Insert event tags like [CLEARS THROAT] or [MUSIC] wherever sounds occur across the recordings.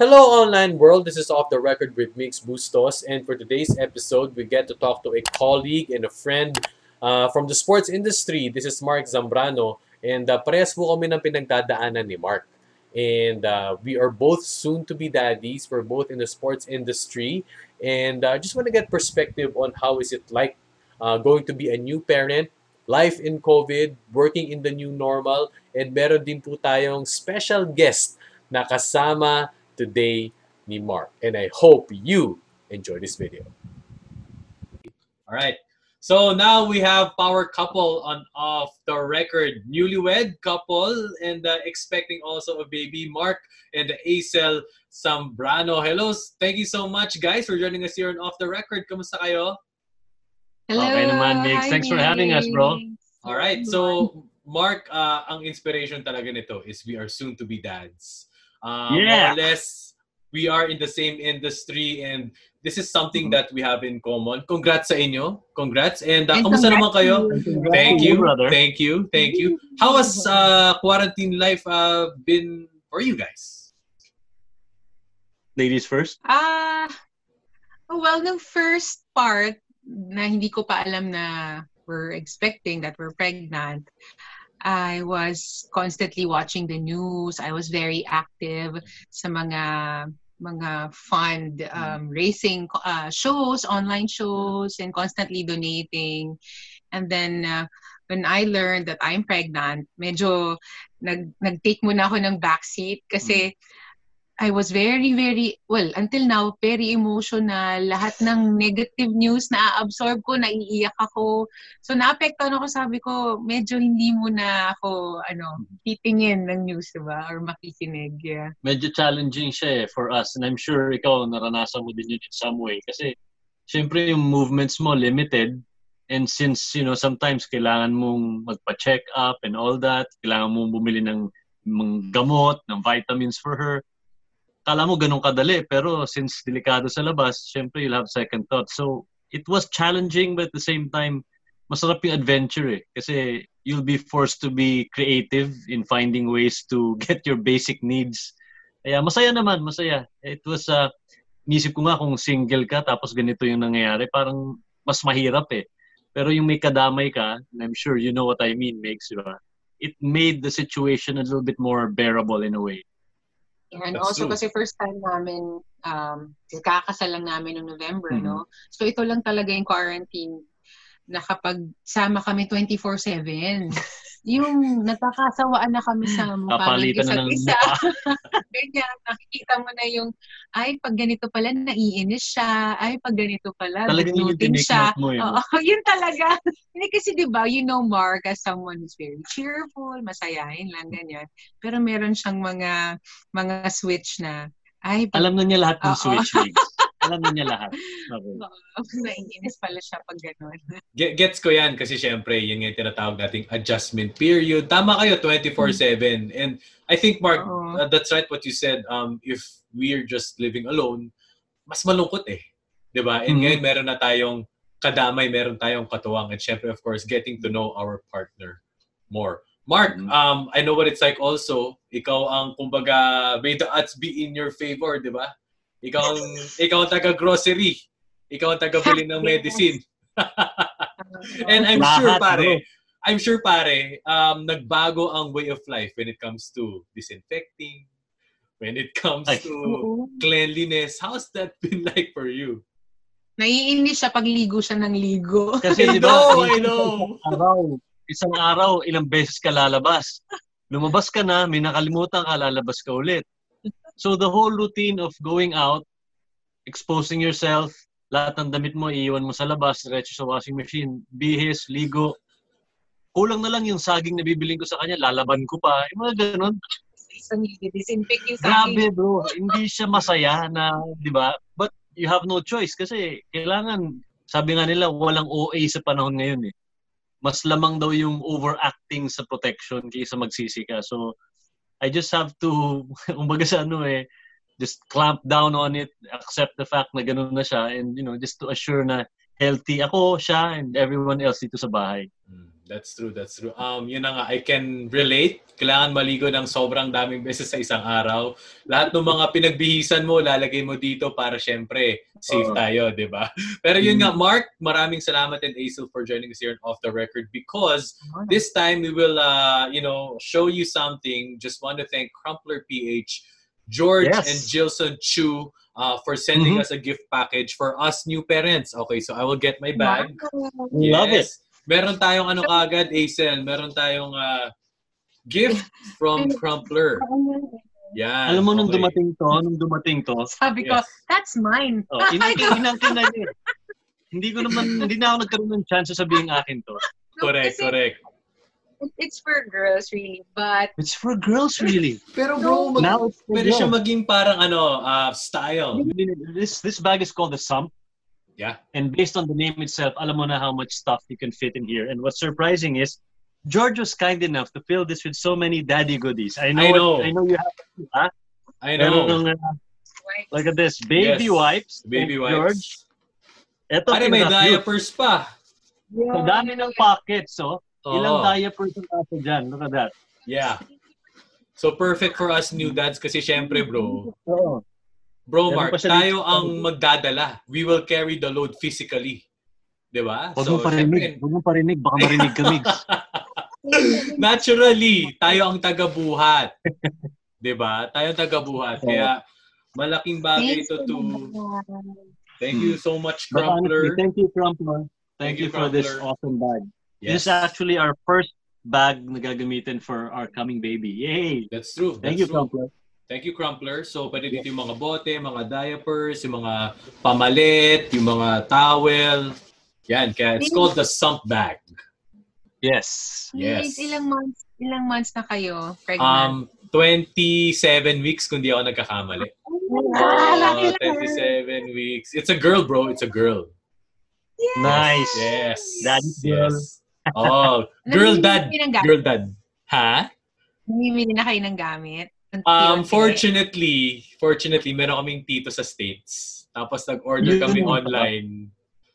Hello, online world. This is Off the Record with Mix Bustos. And for today's episode, we get to talk to a colleague and a friend uh, from the sports industry. This is Mark Zambrano. And uh, parehas po kami ng pinagdadaanan ni Mark. And uh, we are both soon to be daddies. We're both in the sports industry. And I uh, just want to get perspective on how is it like uh, going to be a new parent, life in COVID, working in the new normal. And meron din po tayong special guest na kasama today ni Mark. And I hope you enjoy this video. All right. So now we have power couple on off the record, newlywed couple, and uh, expecting also a baby, Mark and the Acel Sambrano. Hello, thank you so much, guys, for joining us here on Off the Record. Kamusta kayo? Hello. Okay naman, Mix. Thanks for having us, bro. All right. So, Mark, uh, ang inspiration talaga nito is we are soon to be dads. Uh, yeah. More or less, we are in the same industry and this is something mm-hmm. that we have in common. Congrats sa inyo. Congrats. And uh, kamusta naman kayo? Thank you. Brother. Thank you. Thank you. How has uh, quarantine life uh, been for you guys? Ladies first? Ah, uh, well, the first part na hindi ko pa alam na we're expecting that we're pregnant, I was constantly watching the news. I was very active sa mga mga fund um, racing uh, shows, online shows, and constantly donating. And then uh, when I learned that I'm pregnant, medyo nag nag-take muna ako ng backseat kasi mm. I was very, very, well, until now, very emotional. Lahat ng negative news na absorb ko, naiiyak ako. So, naapektuhan ako, sabi ko, medyo hindi mo na ako, ano, titingin ng news, diba? Or makikinig, yeah. Medyo challenging siya eh, for us. And I'm sure ikaw, naranasan mo din yun in some way. Kasi, syempre, yung movements mo limited. And since, you know, sometimes kailangan mong magpa-check up and all that, kailangan mong bumili ng, ng gamot, ng vitamins for her, kala mo ganun kadali, pero since delikado sa labas, syempre you'll have second thought. So, it was challenging but at the same time, masarap yung adventure eh. Kasi you'll be forced to be creative in finding ways to [LAUGHS] get your basic needs. Kaya masaya naman, masaya. It was, uh, nisip ko nga kung single ka tapos ganito yung nangyayari, parang mas mahirap eh. Pero yung may kadamay ka, and I'm sure you know what I mean, makes, diba? It made the situation a little bit more bearable in a way. And That's also true. kasi first time namin, um, kakasal lang namin noong November, mm-hmm. no? So ito lang talaga yung quarantine na kapag sama kami 24-7, [LAUGHS] yung nagkakasawaan na kami sa mukha ng isa't isa. Ganyan, [LAUGHS] nakikita mo na yung, ay, pag ganito pala, naiinis siya. Ay, pag ganito pala, Talagang siya. Mo yun. Oo, [LAUGHS] yun talaga. Hindi kasi, di ba, you know Mark as someone who's very cheerful, masayahin lang, ganyan. Pero meron siyang mga, mga switch na, ay, pag, Alam na niya lahat ng switch, alam niya lahat. Okay. [LAUGHS] Naiinis pala siya pag gano'n. [LAUGHS] Gets ko yan kasi syempre, yun yung tinatawag nating adjustment period. Tama kayo, 24-7. Hmm. And I think, Mark, uh, that's right what you said. Um, if we're just living alone, mas malungkot eh. ba diba? And mm-hmm. ngayon meron na tayong kadamay, meron tayong katuwang. And syempre, of course, getting to know our partner more. Mark, mm-hmm. um, I know what it's like also. Ikaw ang, kumbaga, may the odds be in your favor, di ba? Ikaw ang, ikaw ang taga-grocery. Ikaw ang taga-bili ng [LAUGHS] medicine. [LAUGHS] And I'm sure, pare, I'm sure, pare, um, nagbago ang way of life when it comes to disinfecting, when it comes to cleanliness. How's that [LAUGHS] been like for you? Naiinis siya pag ligo siya ng ligo. Kasi di ba, I know, Araw, isang araw, ilang beses ka lalabas. Lumabas ka na, may nakalimutan ka, lalabas ka ulit. So the whole routine of going out, exposing yourself, lahat ng damit mo, iiwan mo sa labas, diretso sa washing machine, bihis, ligo. Kulang na lang yung saging na bibiling ko sa kanya, lalaban ko pa. Yung mga ganun. Disinfect yung saging. Grabe bro, hindi siya masaya na, di ba? But you have no choice kasi kailangan, sabi nga nila, walang OA sa panahon ngayon eh. Mas lamang daw yung overacting sa protection kaysa magsisika. So, I just have to, [LAUGHS] umbaga sa ano eh, just clamp down on it, accept the fact na ganun na siya, and you know, just to assure na healthy ako, siya, and everyone else dito sa bahay. Mm, That's true, that's true. Um, yun na nga, I can relate. Kailangan maligo ng sobrang daming beses sa isang araw. Lahat ng mga pinagbihisan mo, lalagay mo dito para syempre safe Oo. tayo, di ba? Pero yun nga, Mark, maraming salamat and Aisel for joining us here on Off the Record because this time we will, uh, you know, show you something. Just want to thank Crumpler PH, George Yes. and Jilson Chu uh, for sending Mhm. us a gift package for us new parents. Okay, so I will get my bag. Love it. Meron tayong ano kagad, Aisel. Meron tayong uh, gift from Crumpler. Yan. Alam mo, nung okay. dumating to, nung dumating to, Sabi ko, Yes. that's mine. oh, inangkin, [LAUGHS] na niya. Hindi ko naman, hindi na ako nagkaroon ng chance sabihin akin to. Correct, Kasi correct. It's for girls, really. But It's for girls, really. Pero bro, mag- Now it's for pwede siya girls. maging parang ano, uh, style. This this bag is called the Sump. Yeah. And based on the name itself, alam mo na how much stuff you can fit in here. And what's surprising is, George was kind enough to fill this with so many daddy goodies. I know. I know. I know you have. Huh? I know. Meron ng, uh, look at this. Baby Yes. wipes. Baby Thank George. wipes. Ito, Pare, may pinaka-cute. diapers pa. Ang dami ng pockets, oh. Oo. Ilang diapers ang nasa dyan. Look at that. Yeah. So perfect for us new dads kasi syempre bro, Oo. Bro Mark, tayo dito. ang magdadala. We will carry the load physically. 'Di ba? Huwag mo parinig. Huwag mo parinig. Baka marinig kami. [LAUGHS] naturally, tayo ang taga-buhat. 'Di ba? Tayo ang taga-buhat. Kaya malaking bagay thanks ito to. Thank you so much Crumpler. thank you, Crumpler. Thank, Thank you, you for this Crumpler. awesome bag. This Yes. is actually our first bag na gagamitin for our coming baby. Yay! That's true. Thank That's you, true. Crumpler. Thank you, Crumpler. So, pwede dito yung mga bote, mga diapers, yung mga pamalit, yung mga towel. Yan, kaya it's called the sump bag. Yes. Yes. Ilang months, ilang months na kayo pregnant? Um, 27 weeks kung di ako nagkakamali. Ah, Oh, 27 weeks. It's a girl, bro. It's a girl. Nice. Yes. Daddy's girl. Yes. Oh, [LAUGHS] girl dad. Girl dad. Ha? Namimili na kayo ng gamit? Um, fortunately, fortunately, meron kaming tito sa States. Tapos nag-order kami online.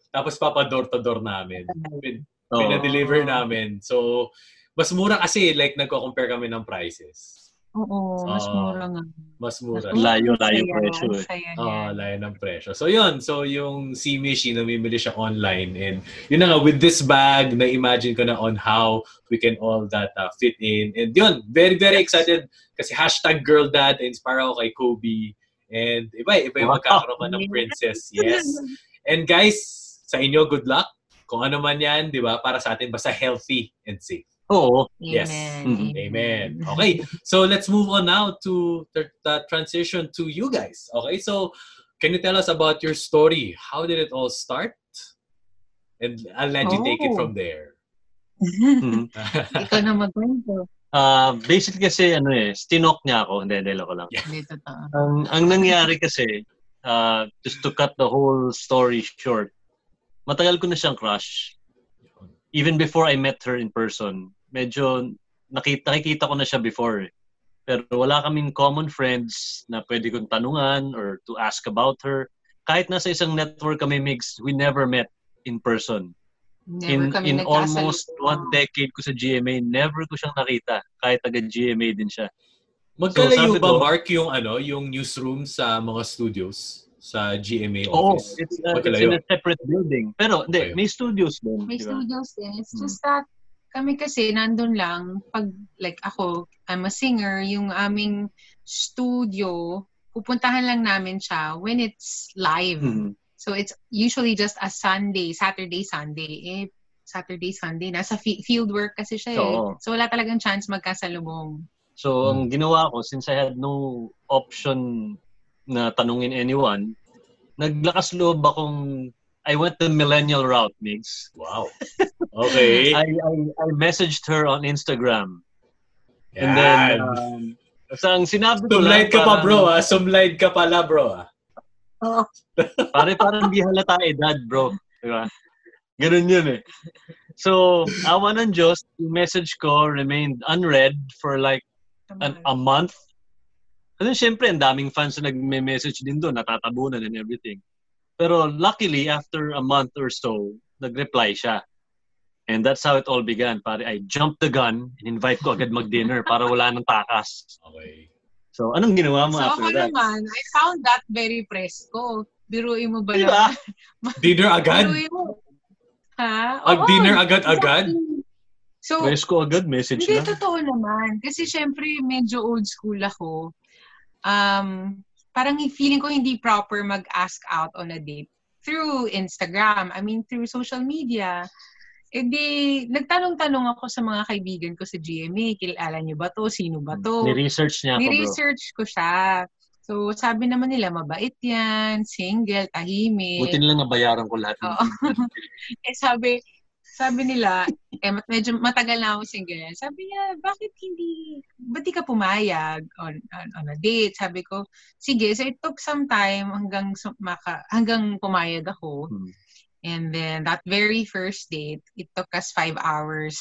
Tapos papa-door to door namin. Pin- Oh. Pinadeliver namin. So, mas mura kasi, like, nagko-compare kami ng prices. Oo, mas Oo. mura nga. Mas mura. Ang layo, layo Saya, presyo eh. niyan. layo ng presyo. So, yun. So, yung C-Mishi, namimili siya online. And, yun na nga, with this bag, na-imagine ko na on how we can all that uh, fit in. And yun, very, very excited kasi hashtag girl dad, inspire ako kay Kobe. And iba, iba yung Wow. magkakaroon ka ng princess. Yes. And guys, sa inyo, good luck. Kung ano man yan, di ba? Para sa atin, basta healthy and safe. Oo. Yes. Amen. Amen. Okay, so let's move on now to the, the transition to you guys. Okay, so can you tell us about your story? How did it all start? And I'll let you take it Oh. from there. Mhm. [LAUGHS] Ikaw na magkwento. Ah, basically kasi ano eh, stinok niya ako. Hindi, delo ko lang. Hindi totoo. Ang, ang nangyari kasi, uh, just to cut the whole story short, matagal ko na siyang crush. Even before I met her in person, medyo nakita, nakikita ko na siya before eh. Pero wala kaming common friends na pwede kong tanungan or to ask about her. Kahit nasa isang network kami mix, we never met in person. Never in kami in almost one decade ko sa GMA, never ko siyang nakita kahit taga GMA din siya. Magkalayo So, sabi ba, ko- Mark, yung ano, yung newsroom sa mga studios sa GMA Oo, office? it's, uh, it's Magkalayo. in a separate building. Pero hindi, Okay. may studios din. May di ba? studios din. It's Hmm. just that kami kasi nandun lang pag like ako, I'm a singer, yung aming studio, pupuntahan lang namin siya when it's live. Mhm. So it's usually just a Sunday, Saturday, Sunday. Eh, Saturday, Sunday. Nasa fi- field work kasi siya eh. Oo. So wala talagang chance magkasalubong. So, ang ginawa ko, since I had no option na tanungin anyone, naglakas loob akong I went the millennial route, Migs. Wow. Okay. [LAUGHS] I, I, I messaged her on Instagram. And Yan. then, um, so ang sinabi ko Sumlide lang, ka pa, parang- bro, ah. Sumlide ka pala, bro, ah. Oo. [LAUGHS] Pare parang di halata edad, bro. Diba? Ganun yun eh. So, awa ng Diyos, yung message ko remained unread for like an, a month. Kasi syempre, ang daming fans na nagme-message din doon, natatabunan and everything. Pero luckily, after a month or so, nag-reply siya. And that's how it all began. Pare, I jumped the gun and invite ko agad mag-dinner para wala nang takas. Okay. So, anong ginawa mo So after ako that? naman, I found that very presko. Biruin mo ba Di lang? ba? [LAUGHS] Dinner agad? Biruin mo. Ha? Ag Oo, dinner agad-agad? So, Presko agad, message Hindi, na. totoo naman. Kasi syempre, medyo old school ako. Um, parang feeling ko hindi proper mag-ask out on a date through Instagram. I mean, through social media. E di, nagtanong-tanong ako sa mga kaibigan ko sa GMA. Kilala niyo ba to? Sino ba to? Ni-research niya ako. Ni-research ko siya. So, sabi naman nila, mabait yan, single, tahimik. Buti na lang nabayaran ko lahat. Oo. [LAUGHS] eh sabi, sabi nila, eh mat- medyo matagal na ako single. Sabi niya, bakit hindi, ba't di ka pumayag on, on, on a date? Sabi ko, sige. So it took some time hanggang, maka, hanggang pumayag ako. Hmm. And then that very first date, it took us five hours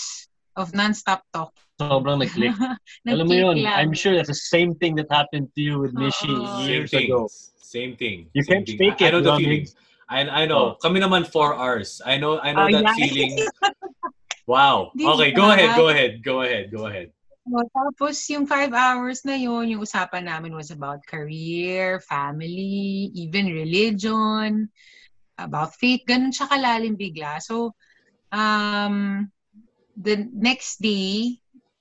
of non-stop talk. Sobrang [LAUGHS] nag-click. Alam mo yun, lang. I'm sure that's the same thing that happened to you with Mishi. Same years thing. ago. Same thing. You Same can't thing. fake I, I it, know the feeling. I, I know. Kami naman four hours. I know I know Oh, that yeah. feeling. [LAUGHS] Wow. Okay, go ahead, go ahead, go ahead, go ahead. Oh, tapos yung five hours na yun, yung usapan namin was about career, family, even religion, about faith. Ganun siya kalalim bigla. So, um, the next day,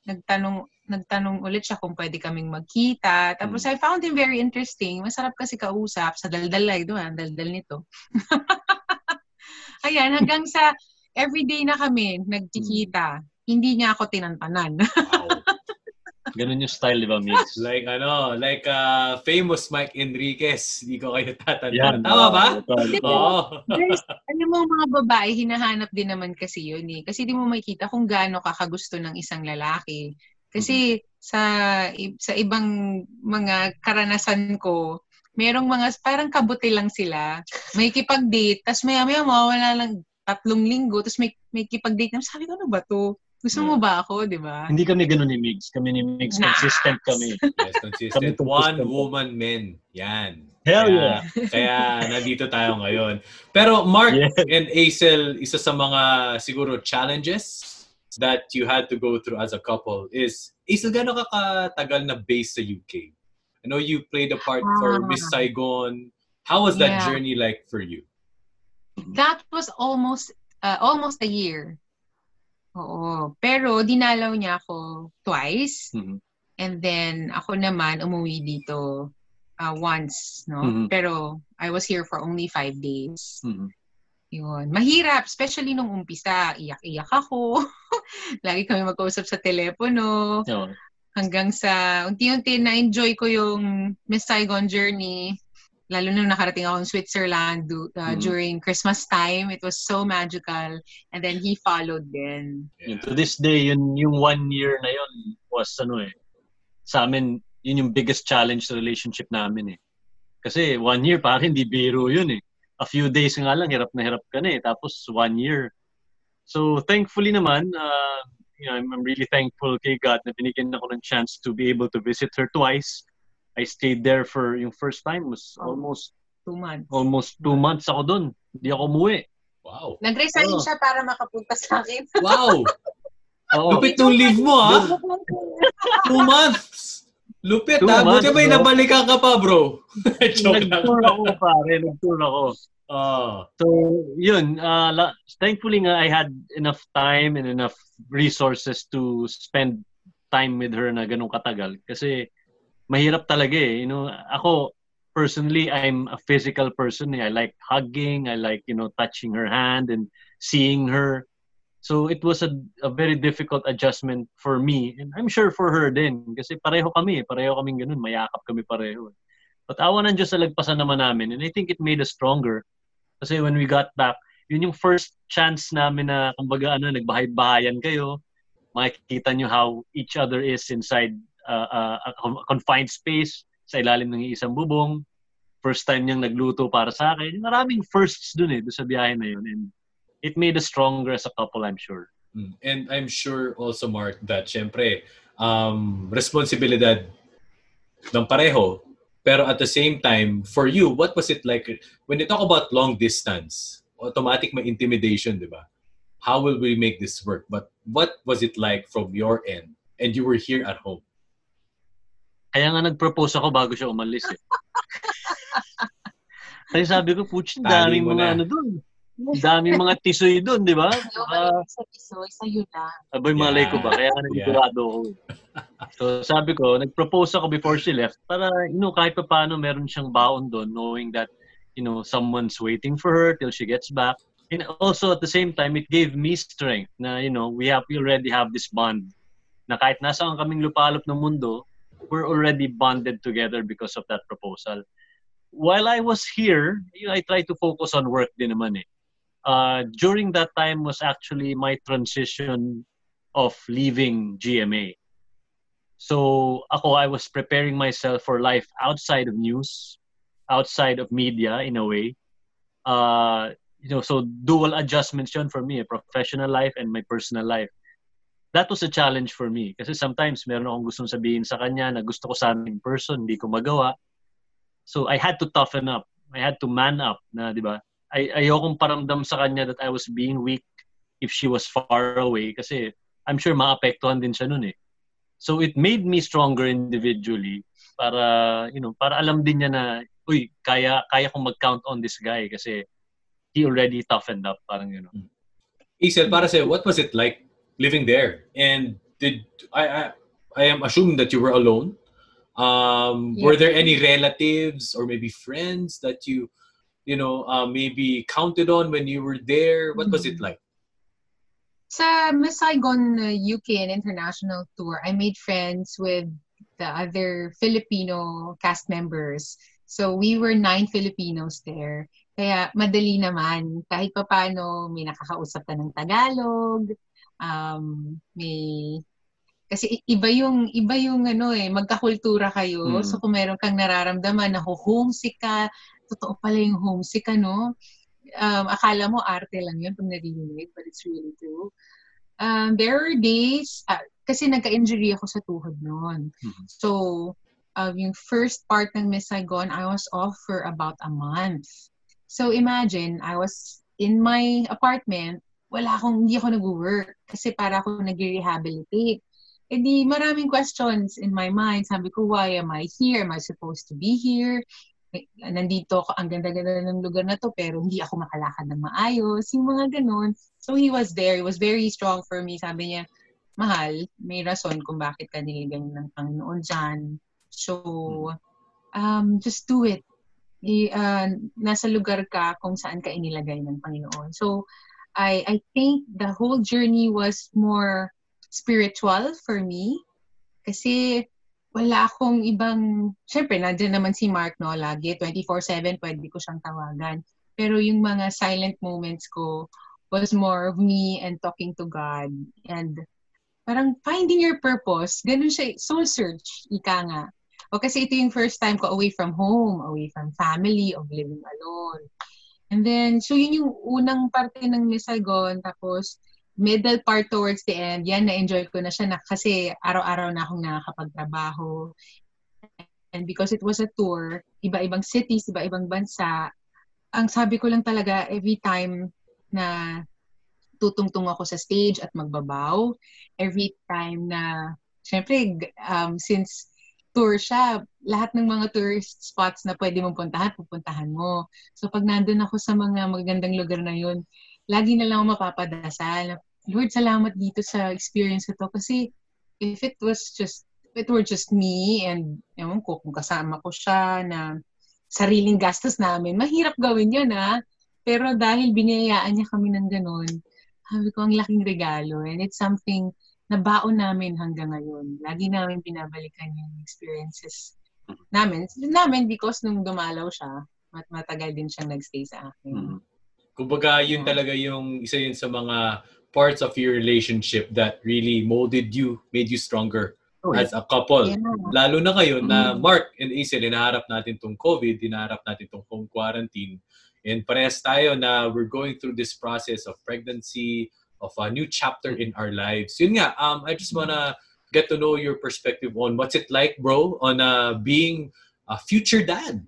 nagtanong nagtanong ulit siya kung pwede kaming magkita. Tapos I found him very interesting. Masarap kasi kausap sa daldal ay doon, ang daldal nito. [LAUGHS] Ayan, hanggang sa everyday na kami nagkikita. Hindi niya ako tinantanan. Wow. Ganun yung style, di ba, Migs? [LAUGHS] like ano, like uh, famous Mike Enriquez. Hindi ko kayo tatanda. Yan. Tama ba? Oo. Guys, alam mo, mga babae, hinahanap din naman kasi yun eh. Kasi di mo makikita kung gaano ka kagusto ng isang lalaki. Kasi sa i- sa ibang mga karanasan ko, merong mga, parang kabuti lang sila. May kipag-date, tapos maya maya mawawala lang tatlong linggo, tapos may, may kipag-date na, sabi ko, ano ba to? Gusto mo ba ako, di ba? Hindi kami ganun ni Migs. Kami ni Migs, Nah. consistent kami. [LAUGHS] Yes, consistent. Kami One consistent. woman men. Yan. Hell kaya, yeah. [LAUGHS] Kaya nandito tayo ngayon. Pero Mark Yeah. and Acel, isa sa mga siguro challenges that you had to go through as a couple is, Acel, gano'n ka katagal na base sa UK? I know you played a part for Ah. Miss Saigon. How was that Yeah. journey like for you? That was almost uh, almost a year. Oo. Pero dinalaw niya ako twice. Mhm. And then ako naman umuwi dito uh, once, no? Mhm. Pero I was here for only five days. Mhm. Yun. Mahirap, especially nung umpisa. Iyak-iyak ako. [LAUGHS] [LAUGHS] Lagi kami mag-usap sa telepono. Oo. Hanggang sa unti-unti na-enjoy ko yung Miss Saigon journey. Lalo nung nakarating ako in Switzerland uh, Mhm. during Christmas time. It was so magical. And then he followed then. Yun, to this day, yun, yung one year na yun was ano eh, sa amin, yun yung biggest challenge sa relationship namin eh. Kasi one year, parang hindi biro yun eh. A few days nga lang, hirap na hirap ka na eh. Tapos one year. So thankfully naman, uh, you know, I'm, I'm really thankful kay God na binigyan ako ng chance to be able to visit her twice. I stayed there for yung first time was Oh. almost Two months. almost two months ako doon. Hindi ako umuwi. Wow. Nag-resign Oh. siya para makapunta sa akin. [LAUGHS] Wow! Oo. Lupit nung leave mo, ha? Two months! Lupit, Two ha? Buti bro. nabalikan ka pa, bro. [LAUGHS] Joke lang. Nag-tour ako pare, nag-tour ako. Oh. So, yun. Uh, la- thankfully nga, I had enough time and enough resources to spend time with her na ganun katagal. Kasi mahirap talaga eh. You know, ako, personally, I'm a physical person. eh. I like hugging. I like, you know, touching her hand and seeing her. So, it was a, a very difficult adjustment for me. And I'm sure for her din. Kasi pareho kami. eh. Pareho kaming ganun. Mayakap kami pareho. eh. But awa ng Diyos sa lagpasan naman namin. And I think it made us stronger. Kasi when we got back, yun yung first chance namin na, kumbaga, ano, nagbahay-bahayan kayo. Makikita nyo how each other is inside uh, uh, a con- confined space sa ilalim ng isang bubong. First time niyang nagluto para sa akin. Maraming firsts dun eh, dun sa biyahe na yun. And it made us stronger as a couple, I'm sure. Mm. And I'm sure also, Mark, that syempre, um, responsibilidad ng pareho. Pero at the same time, for you, what was it like? When you talk about long distance, automatic may intimidation, di ba? how will we make this work? But what was it like from your end? And you were here at home. Kaya nga nag-propose ako bago siya umalis eh. [LAUGHS] Kasi sabi ko, putz, daming mga na. ano doon. Daming mga tisoy doon, di ba? Ayaw Uh, sa pisoy, sa'yo lang. Aboy malay ko ba? Kaya nga Yeah. So sabi ko, nag-propose ako before she left para, you know, kahit pa paano meron siyang baon doon knowing that, you know, someone's waiting for her till she gets back. And also at the same time, it gave me strength na, you know, we have we already have this bond na kahit nasaan kaming lupalop ng mundo, we're already bonded together because of that proposal. While I was here, you know, I tried to focus on work din naman eh. Uh, during that time was actually my transition of leaving GMA. So ako, I was preparing myself for life outside of news, outside of media in a way. Uh, you know, so dual adjustments yun for me, a professional life and my personal life. That was a challenge for me kasi sometimes meron akong gustong sabihin sa kanya na gusto ko sana in person, hindi ko magawa. So I had to toughen up. I had to man up na, di ba? Ay ayokong paramdam sa kanya that I was being weak if she was far away kasi I'm sure maapektuhan din siya nun eh. So it made me stronger individually para you know, para alam din niya na uy, kaya kaya kong mag-count on this guy kasi he already toughened up parang you know. Isel, para sa'yo, what was it like living there? And did I I, I am assuming that you were alone. Um, Were Yeah. there any relatives or maybe friends that you, you know, uh, maybe counted on when you were there? What was it Mhm. like? Sa Miss Saigon uh, UK and international tour, I made friends with the other Filipino cast members. So we were nine Filipinos there. Kaya madali naman. Kahit pa paano, may nakakausap ka ng Tagalog. Um, may kasi iba yung iba yung ano eh magkakultura kayo Mm. so kung meron kang nararamdaman na homesick ka totoo pala yung homesick ka no um, akala mo arte lang yun pag naririnig, but it's really true. Um, there are days, ah, kasi nagka-injury ako sa tuhod noon. Mhm. So, um, yung first part ng Miss Saigon, I was off for about a month. So, imagine, I was in my apartment, wala akong, hindi ako nag-work kasi para ako nag-rehabilitate. E di, maraming questions in my mind. Sabi ko, why am I here? Am I supposed to be here? Nandito ako, ang ganda-ganda ng lugar na to, pero hindi ako makalakad ng maayos. Yung mga ganun. So he was there. He was very strong for me. Sabi niya, mahal, may rason kung bakit ka niligay ng Panginoon dyan. So, um, just do it. I, uh, nasa lugar ka kung saan ka inilagay ng Panginoon. So, I, I think the whole journey was more spiritual for me. Kasi wala akong ibang, syempre, nandiyan naman si Mark, no, lagi, 24-7, pwede ko siyang tawagan. Pero yung mga silent moments ko was more of me and talking to God. And parang finding your purpose, ganun siya, soul search, ika nga. O kasi ito yung first time ko away from home, away from family, of living alone. And then, so yun yung unang parte ng Miss Saigon, tapos middle part towards the end, yan, na-enjoy ko na siya na, kasi araw-araw na akong nakakapagtrabaho. And because it was a tour, iba-ibang cities, iba-ibang bansa, ang sabi ko lang talaga, every time na tutungtong ako sa stage at magbabaw, every time na, syempre, um, since tour siya, lahat ng mga tourist spots na pwede mong puntahan, pupuntahan mo. So pag nandun ako sa mga magagandang lugar na yun, lagi na lang mapapadasal. Lord, salamat dito sa experience ito. Kasi if it was just, if it were just me and ewan ko, kung kasama ko siya na sariling gastos namin, mahirap gawin yun ha. Pero dahil binayaan niya kami ng ganun, sabi ko, ang laking regalo. And it's something na baon namin hanggang ngayon. Lagi namin binabalikan yung experiences namin. Namin because nung dumalaw siya, mat matagal din siyang nagstay sa akin. Mhm. Kumbaga, yun talaga yung isa yun sa mga parts of your relationship that really molded you, made you stronger Oh, as a couple. Yeah. Lalo na kayo na Mm. Mark and Isel, inaharap natin tong COVID, inaharap natin tong home quarantine. And parehas tayo na we're going through this process of pregnancy, of a new chapter in our lives. Yun nga, um, I just wanna get to know your perspective on what's it like, bro, on uh, being a future dad.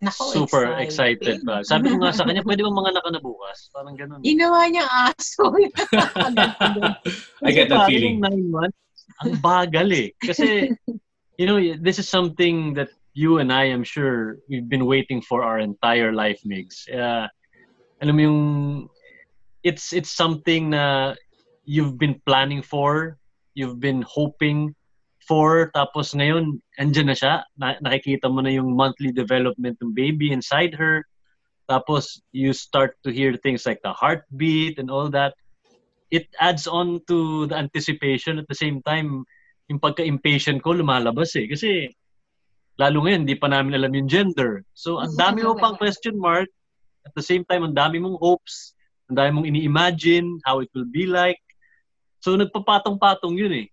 Nako, super excited pa. Sabi ko nga sa kanya, pwede bang mga naka na bukas? Parang ganun. Ginawa niya aso. [LAUGHS] [LAUGHS] I get that feeling. Nine months, ang bagal eh. Kasi, you know, this is something that you and I am sure we've been waiting for our entire life, Migs. Uh, alam mo yung, it's, it's something na you've been planning for, you've been hoping for, tapos ngayon, andyan na siya. Na, nakikita mo na yung monthly development ng baby inside her. Tapos, you start to hear things like the heartbeat and all that. It adds on to the anticipation at the same time, yung pagka-impatient ko lumalabas eh. Kasi, lalo ngayon, hindi pa namin alam yung gender. So, ang dami mo pang question mark. At the same time, ang dami mong hopes. Ang dami mong ini-imagine how it will be like. So, nagpapatong-patong yun eh.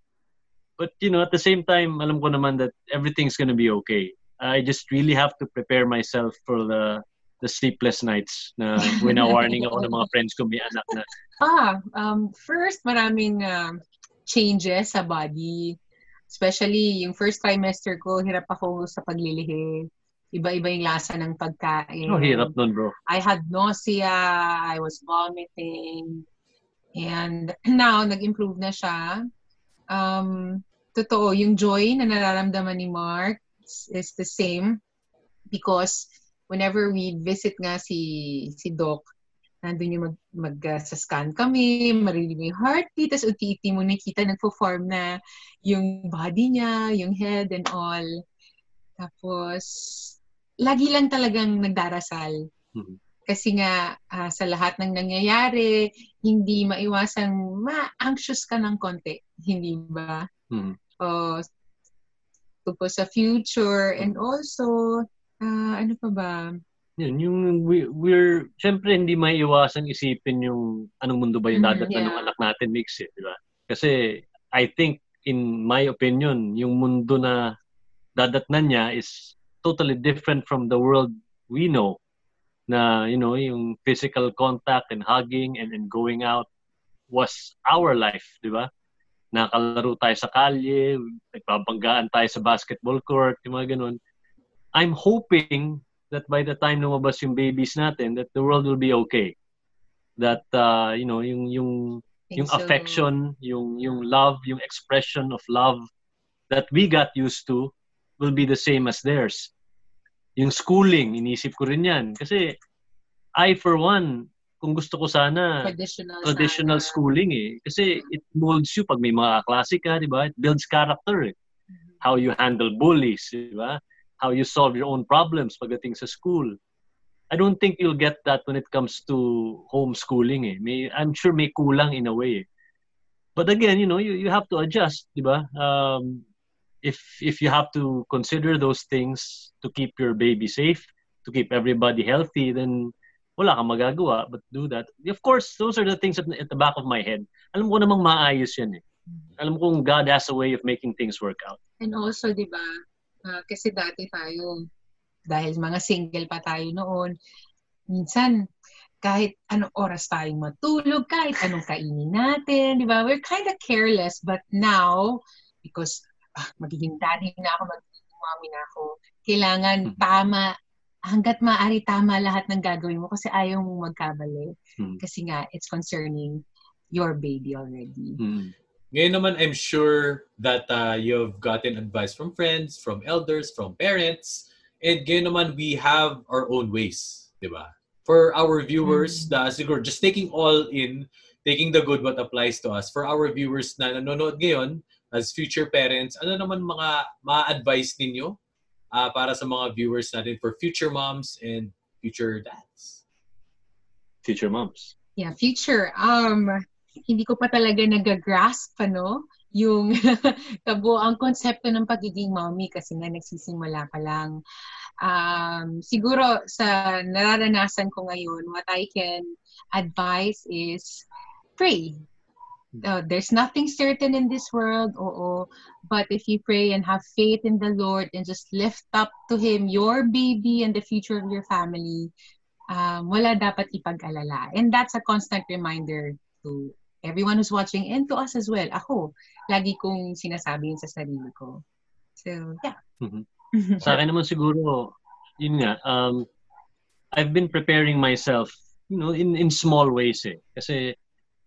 But, you know, at the same time, alam ko naman that everything's gonna be okay. I just really have to prepare myself for the the sleepless nights na wina-warning ako ng mga friends ko may anak na. Ah, um, first, maraming um, changes sa body. Especially yung first trimester ko, hirap ako sa paglilihi. Iba-iba yung lasa ng pagkain. Oh, hirap nun, bro. I had nausea, I was vomiting. And [CLEARS THROAT] now, nag-improve na siya. Um, totoo, yung joy na nararamdaman ni Mark is, the same because whenever we visit nga si si Doc, nandun yung mag, mag uh, sa scan kami, marinig mo yung heartbeat, tapos unti-unti mo nakita nagpo-form na yung body niya, yung head and all. Tapos, lagi lang talagang nagdarasal. Mhm. Kasi nga, ah, sa lahat ng nangyayari, hindi maiwasang ma-anxious ka ng konti. Hindi ba? Mhm. Uh, tungkol sa future and also, ah, ano pa ba? Yun, yung we, we're, syempre hindi may iwasan isipin yung anong mundo ba yung Mhm, dadatnan ng yeah. anak natin mix eh, di ba? Kasi I think in my opinion, yung mundo na dadatnan niya is totally different from the world we know na you know yung physical contact and hugging and, and going out was our life, di ba? Nakalaro tayo sa kalye, nagpapanggaan tayo sa basketball court, yung mga ganun. I'm hoping that by the time lumabas yung babies natin, that the world will be okay. That, uh, you know, yung, yung, yung So, affection, yung, yung love, yung expression of love that we got used to will be the same as theirs. Yung schooling, inisip ko rin yan. Kasi I, for one, kung gusto ko sana, Traditional. traditional sana. schooling eh. Kasi it molds you pag may mga klase ka, di ba? It builds character eh. How you handle bullies, di ba? How you solve your own problems pagdating sa school. I don't think you'll get that when it comes to homeschooling eh. May, I'm sure may kulang in a way eh. But again, you know, you, you have to adjust, di ba? Um, if if you have to consider those things to keep your baby safe, to keep everybody healthy, then wala kang magagawa but do that. Of course, those are the things at, at the back of my head. Alam ko namang maayos yan eh. Alam ko kung God has a way of making things work out. And also, di ba, ah, kasi dati tayo, dahil mga single pa tayo noon, minsan, kahit anong oras tayong matulog, kahit anong kainin natin, di ba? We're kind of careless, but now, because ah, magiging daddy na ako, magiging mommy na ako, kailangan Mhm. tama, hanggat maaari tama lahat ng gagawin mo kasi ayaw mong magkabali. Hmm. Kasi nga, it's concerning your baby already. Hmm. Ngayon naman, I'm sure that uh, you've gotten advice from friends, from elders, from parents. And ngayon naman, we have our own ways, di ba? For our viewers, na siguro just taking all in, taking the good what applies to us. For our viewers na nanonood ngayon, as future parents, ano naman mga ma-advise ninyo ah, para sa mga viewers natin for future moms and future dads? Future moms. Yeah, future. Um, hindi ko pa talaga nagagrasp, ano, yung [LAUGHS] kabuang konsepto ng pagiging mommy kasi nga nagsisimula pa lang. Um, siguro sa nararanasan ko ngayon, what I can advise is pray. Uh, there's nothing certain in this world, oo. But if you pray and have faith in the Lord and just lift up to Him your baby and the future of your family, um, wala dapat ipag-alala. And that's a constant reminder to everyone who's watching and to us as well. Ako, lagi kong sinasabi yun sa sarili ko. So, yeah. Mhm. [LAUGHS] Sa akin naman siguro, yun nga, um, I've been preparing myself, you know, in, in small ways eh. Kasi,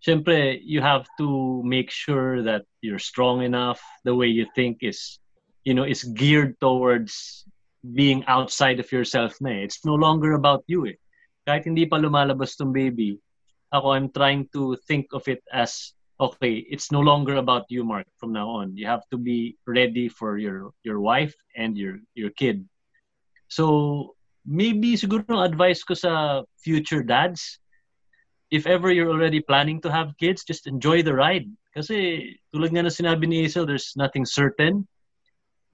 syempre, you have to make sure that you're strong enough. The way you think is, you know, is geared towards being outside of yourself na eh. It's no longer about you eh. Kahit hindi pa lumalabas tong baby, ako, I'm trying to think of it as, okay, it's no longer about you, Mark, from now on. You have to be ready for your your wife and your your kid. So, maybe siguro advice ko sa future dads, if ever you're already planning to have kids, just enjoy the ride. Kasi tulad nga na sinabi ni Hazel, there's nothing certain,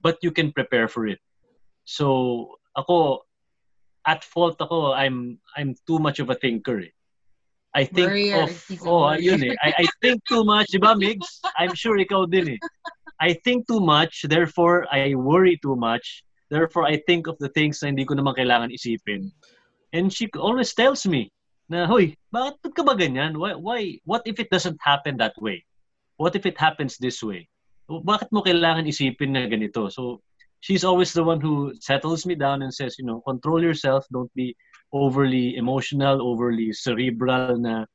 but you can prepare for it. So, ako, at fault ako, I'm I'm too much of a thinker. Eh. I think Warrior. of, oh, warrior. yun eh. I, I think too much, di ba, Migs? I'm sure ikaw din eh. I think too much, therefore I worry too much. Therefore, I think of the things na hindi ko naman kailangan isipin. And she always tells me na, Hoy, bakit ka ba ganyan? Why, why, what if it doesn't happen that way? What if it happens this way? Bakit mo kailangan isipin na ganito? So, she's always the one who settles me down and says, you know, control yourself. Don't be overly emotional, overly cerebral na,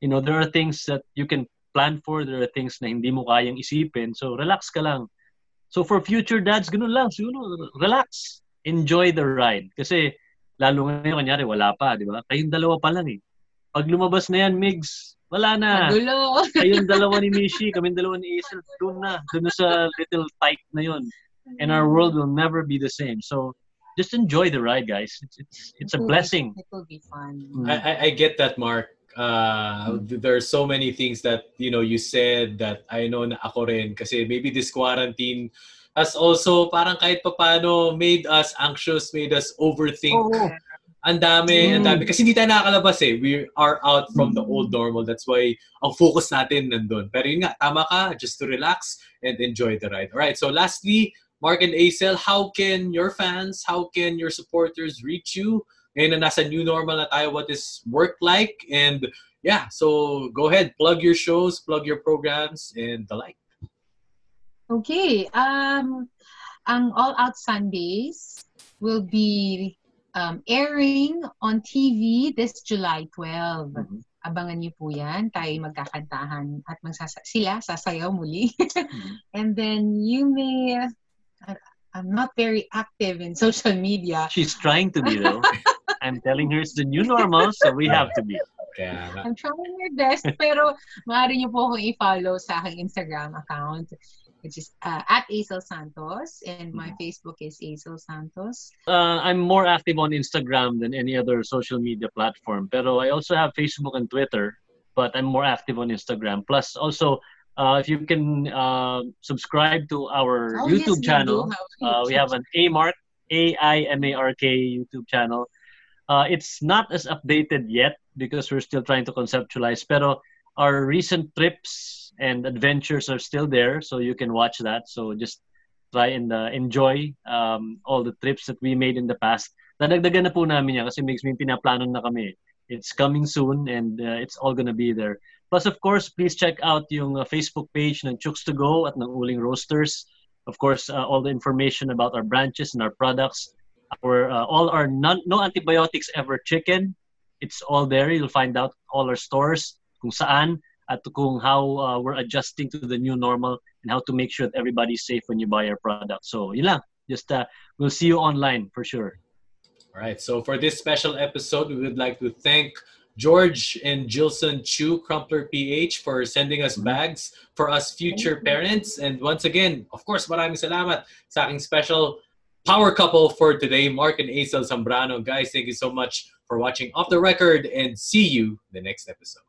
you know, there are things that you can plan for. There are things na hindi mo kayang isipin. So, relax ka lang. So, for future dads, ganun lang. Siguro, relax. Enjoy the ride. Kasi, lalo ngayon, kanyari, wala pa, di ba? Kayong dalawa pa lang eh. Pag lumabas na yan, Migs, wala na. Magulo. [LAUGHS] Kayong dalawa ni Mishi, kami dalawa ni Isel, doon na. Doon na sa little tight na yon. And our world will never be the same. So, just enjoy the ride, guys. It's it's, it's a It will be- blessing. It will be fun. Mm. I, I, I get that, Mark. Uh, there are so many things that you know you said that I know na ako rin kasi maybe this quarantine has also parang kahit papaano made us anxious, made us overthink. Oo. Ang dami, ang Mm. dami. Kasi hindi tayo nakakalabas eh. We are out from the old normal. That's why ang focus natin nandun. Pero yun nga, tama ka, just to relax and enjoy the ride. Alright, so lastly, Mark and Acel, how can your fans, how can your supporters reach you? Ngayon na nasa new normal na tayo, what is work like? And yeah, so go ahead, plug your shows, plug your programs, and the like. Okay. Um, ang All Out Sundays will be um, airing on TV this July 12. Mhm. Abangan niyo po yan. Tayo magkakantahan at magsasa sila sasayaw muli. [LAUGHS] And then you may, I- I'm not very active in social media. She's trying to be though. [LAUGHS] I'm telling her it's the new normal, so we have to be. Nga. I'm trying my best, pero maaari niyo po akong i-follow sa aking Instagram account, which is uh, at Azel Santos, and my Facebook is Azel Santos. Uh, I'm more active on Instagram than any other social media platform. Pero I also have Facebook and Twitter, but I'm more active on Instagram. Plus, also, uh, if you can uh, subscribe to our Oh, YouTube yes, channel, Uh, we have an A Mark, A I M A R K YouTube channel. Uh, it's not as updated yet because we're still trying to conceptualize. Pero our recent trips and adventures are still there, so you can watch that. So just try and uh, enjoy um, all the trips that we made in the past. Nadagdagan na po namin yan kasi makes me pinaplano na kami. It's coming soon and uh, it's all gonna be there. Plus, of course, please check out yung uh, Facebook page ng Chooks to Go at ng Uling Roasters of course, uh, all the information about our branches and our products, our uh, all our non, no antibiotics ever chicken. It's all there. You'll find out all our stores, kung saan, at kung how uh, we're adjusting to the new normal and how to make sure that everybody's safe when you buy our product. So, yun lang. Just uh, we'll see you online for sure. All right. So for this special episode, we would like to thank George and Jilson Chu, Crumpler PH, for sending us bags for us future parents. And once again, of course, maraming salamat sa aking special power couple for today, Mark and Aisel Zambrano. Guys, thank you so much for watching Off the Record and see you the next episode.